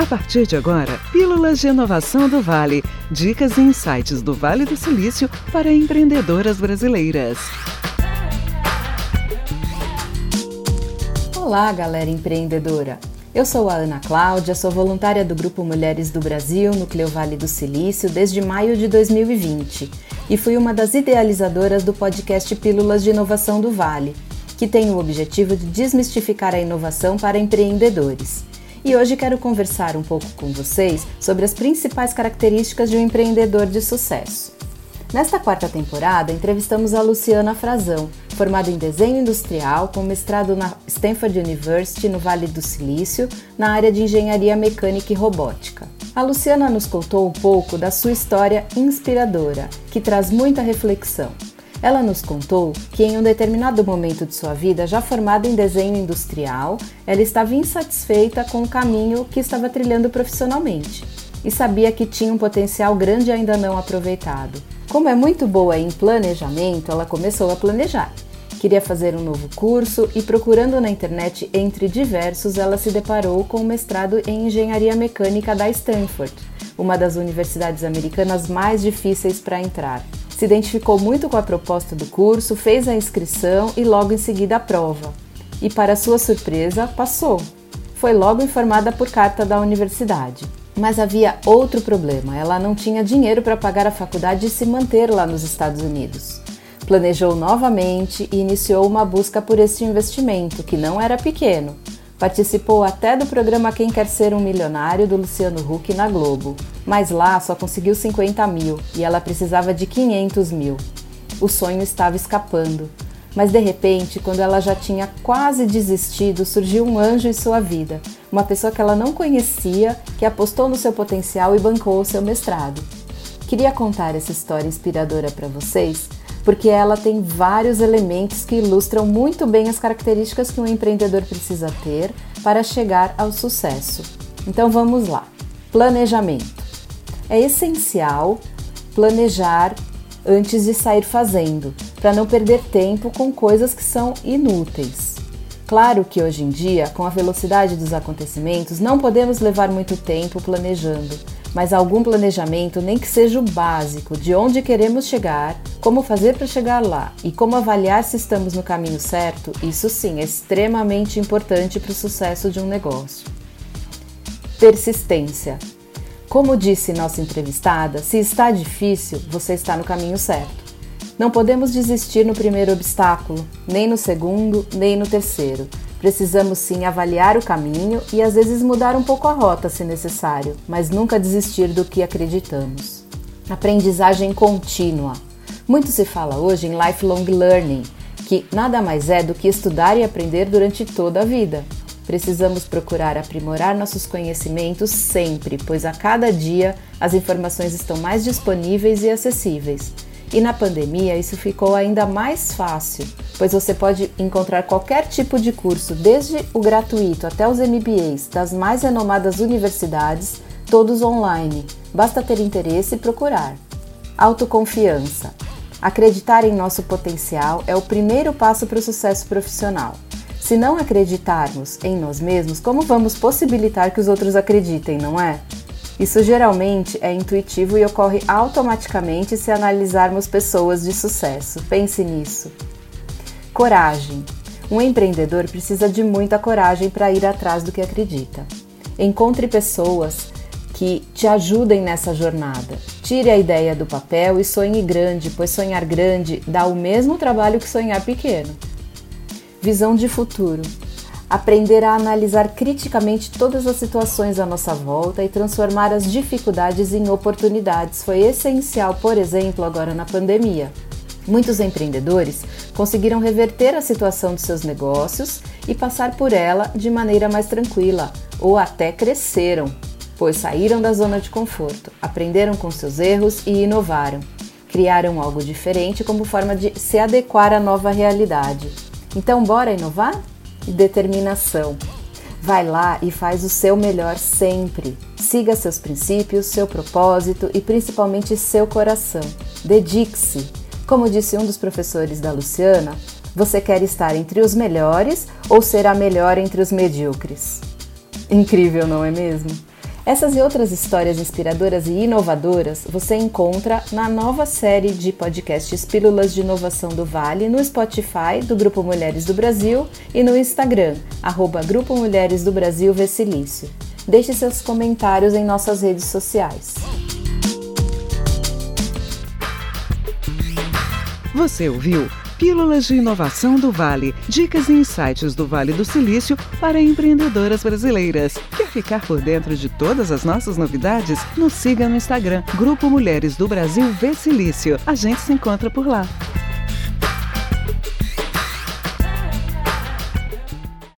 A partir de agora, Pílulas de Inovação do Vale. Dicas e insights do Vale do Silício para empreendedoras brasileiras. Olá, galera empreendedora. Eu sou a Ana Cláudia, sou voluntária do Grupo Mulheres do Brasil, Núcleo Vale do Silício, desde maio de 2020 e fui uma das idealizadoras do podcast Pílulas de Inovação do Vale, que tem o objetivo de desmistificar a inovação para empreendedores e hoje quero conversar um pouco com vocês sobre as principais características de um empreendedor de sucesso. Nesta quarta temporada, entrevistamos a Luciana Frazão, formada em desenho industrial, com mestrado na Stanford University, no Vale do Silício, na área de engenharia mecânica e robótica. A Luciana nos contou um pouco da sua história inspiradora, que traz muita reflexão. Ela nos contou que em um determinado momento de sua vida, já formada em desenho industrial, ela estava insatisfeita com o caminho que estava trilhando profissionalmente e sabia que tinha um potencial grande ainda não aproveitado. Como é muito boa em planejamento, ela começou a planejar. Queria fazer um novo curso e, procurando na internet entre diversos, ela se deparou com o mestrado em engenharia mecânica da Stanford, uma das universidades americanas mais difíceis para entrar se identificou muito com a proposta do curso, fez a inscrição e logo em seguida a prova. E, para sua surpresa, passou. Foi logo informada por carta da universidade. Mas havia outro problema: ela não tinha dinheiro para pagar a faculdade e se manter lá nos Estados Unidos. Planejou novamente e iniciou uma busca por este investimento, que não era pequeno. Participou até do programa Quem Quer Ser um Milionário do Luciano Huck na Globo, mas lá só conseguiu 50 mil e ela precisava de 500 mil. O sonho estava escapando, mas de repente, quando ela já tinha quase desistido, surgiu um anjo em sua vida, uma pessoa que ela não conhecia, que apostou no seu potencial e bancou o seu mestrado. Queria contar essa história inspiradora para vocês porque ela tem vários elementos que ilustram muito bem as características que um empreendedor precisa ter para chegar ao sucesso. Então vamos lá. Planejamento. É essencial planejar antes de sair fazendo, para não perder tempo com coisas que são inúteis. Claro que hoje em dia, com a velocidade dos acontecimentos, não podemos levar muito tempo planejando, mas algum planejamento, nem que seja o básico, de onde queremos chegar, como fazer para chegar lá e como avaliar se estamos no caminho certo, isso sim é extremamente importante para o sucesso de um negócio. Persistência. Como disse nossa entrevistada, se está difícil, você está no caminho certo. Não podemos desistir no primeiro obstáculo, nem no segundo, nem no terceiro. Precisamos sim avaliar o caminho e às vezes mudar um pouco a rota se necessário, mas nunca desistir do que acreditamos. Aprendizagem contínua. Muito se fala hoje em lifelong learning, que nada mais é do que estudar e aprender durante toda a vida. Precisamos procurar aprimorar nossos conhecimentos sempre, pois a cada dia as informações estão mais disponíveis e acessíveis. E na pandemia isso ficou ainda mais fácil, pois você pode encontrar qualquer tipo de curso, desde o gratuito até os MBAs das mais renomadas universidades, todos online. Basta ter interesse e procurar. Autoconfiança. Acreditar em nosso potencial é o primeiro passo para o sucesso profissional. Se não acreditarmos em nós mesmos, como vamos possibilitar que os outros acreditem, não é? Isso geralmente é intuitivo e ocorre automaticamente se analisarmos pessoas de sucesso. Pense nisso. Coragem. Um empreendedor precisa de muita coragem para ir atrás do que acredita. Encontre pessoas que te ajudem nessa jornada. Tire a ideia do papel e sonhe grande, pois sonhar grande dá o mesmo trabalho que sonhar pequeno. Visão de futuro aprender a analisar criticamente todas as situações à nossa volta e transformar as dificuldades em oportunidades foi essencial, por exemplo, agora na pandemia. Muitos empreendedores conseguiram reverter a situação de seus negócios e passar por ela de maneira mais tranquila, ou até cresceram, pois saíram da zona de conforto, aprenderam com seus erros e inovaram. Criaram algo diferente como forma de se adequar à nova realidade. Então, bora inovar? e determinação. Vai lá e faz o seu melhor sempre. Siga seus princípios, seu propósito e principalmente seu coração. Dedique-se. Como disse um dos professores da Luciana, você quer estar entre os melhores ou ser a melhor entre os medíocres? Incrível, não é mesmo? Essas e outras histórias inspiradoras e inovadoras você encontra na nova série de podcasts Pílulas de Inovação do Vale no Spotify do Grupo Mulheres do Brasil e no Instagram, arroba Grupo Mulheres do Brasil Vecilício. Deixe seus comentários em nossas redes sociais. Você ouviu Pílulas de Inovação do Vale, dicas e insights do Vale do Silício para empreendedoras brasileiras. Quer ficar por dentro de todas as nossas novidades? Nos siga no Instagram, Grupo Mulheres do Brasil V Silício. A gente se encontra por lá.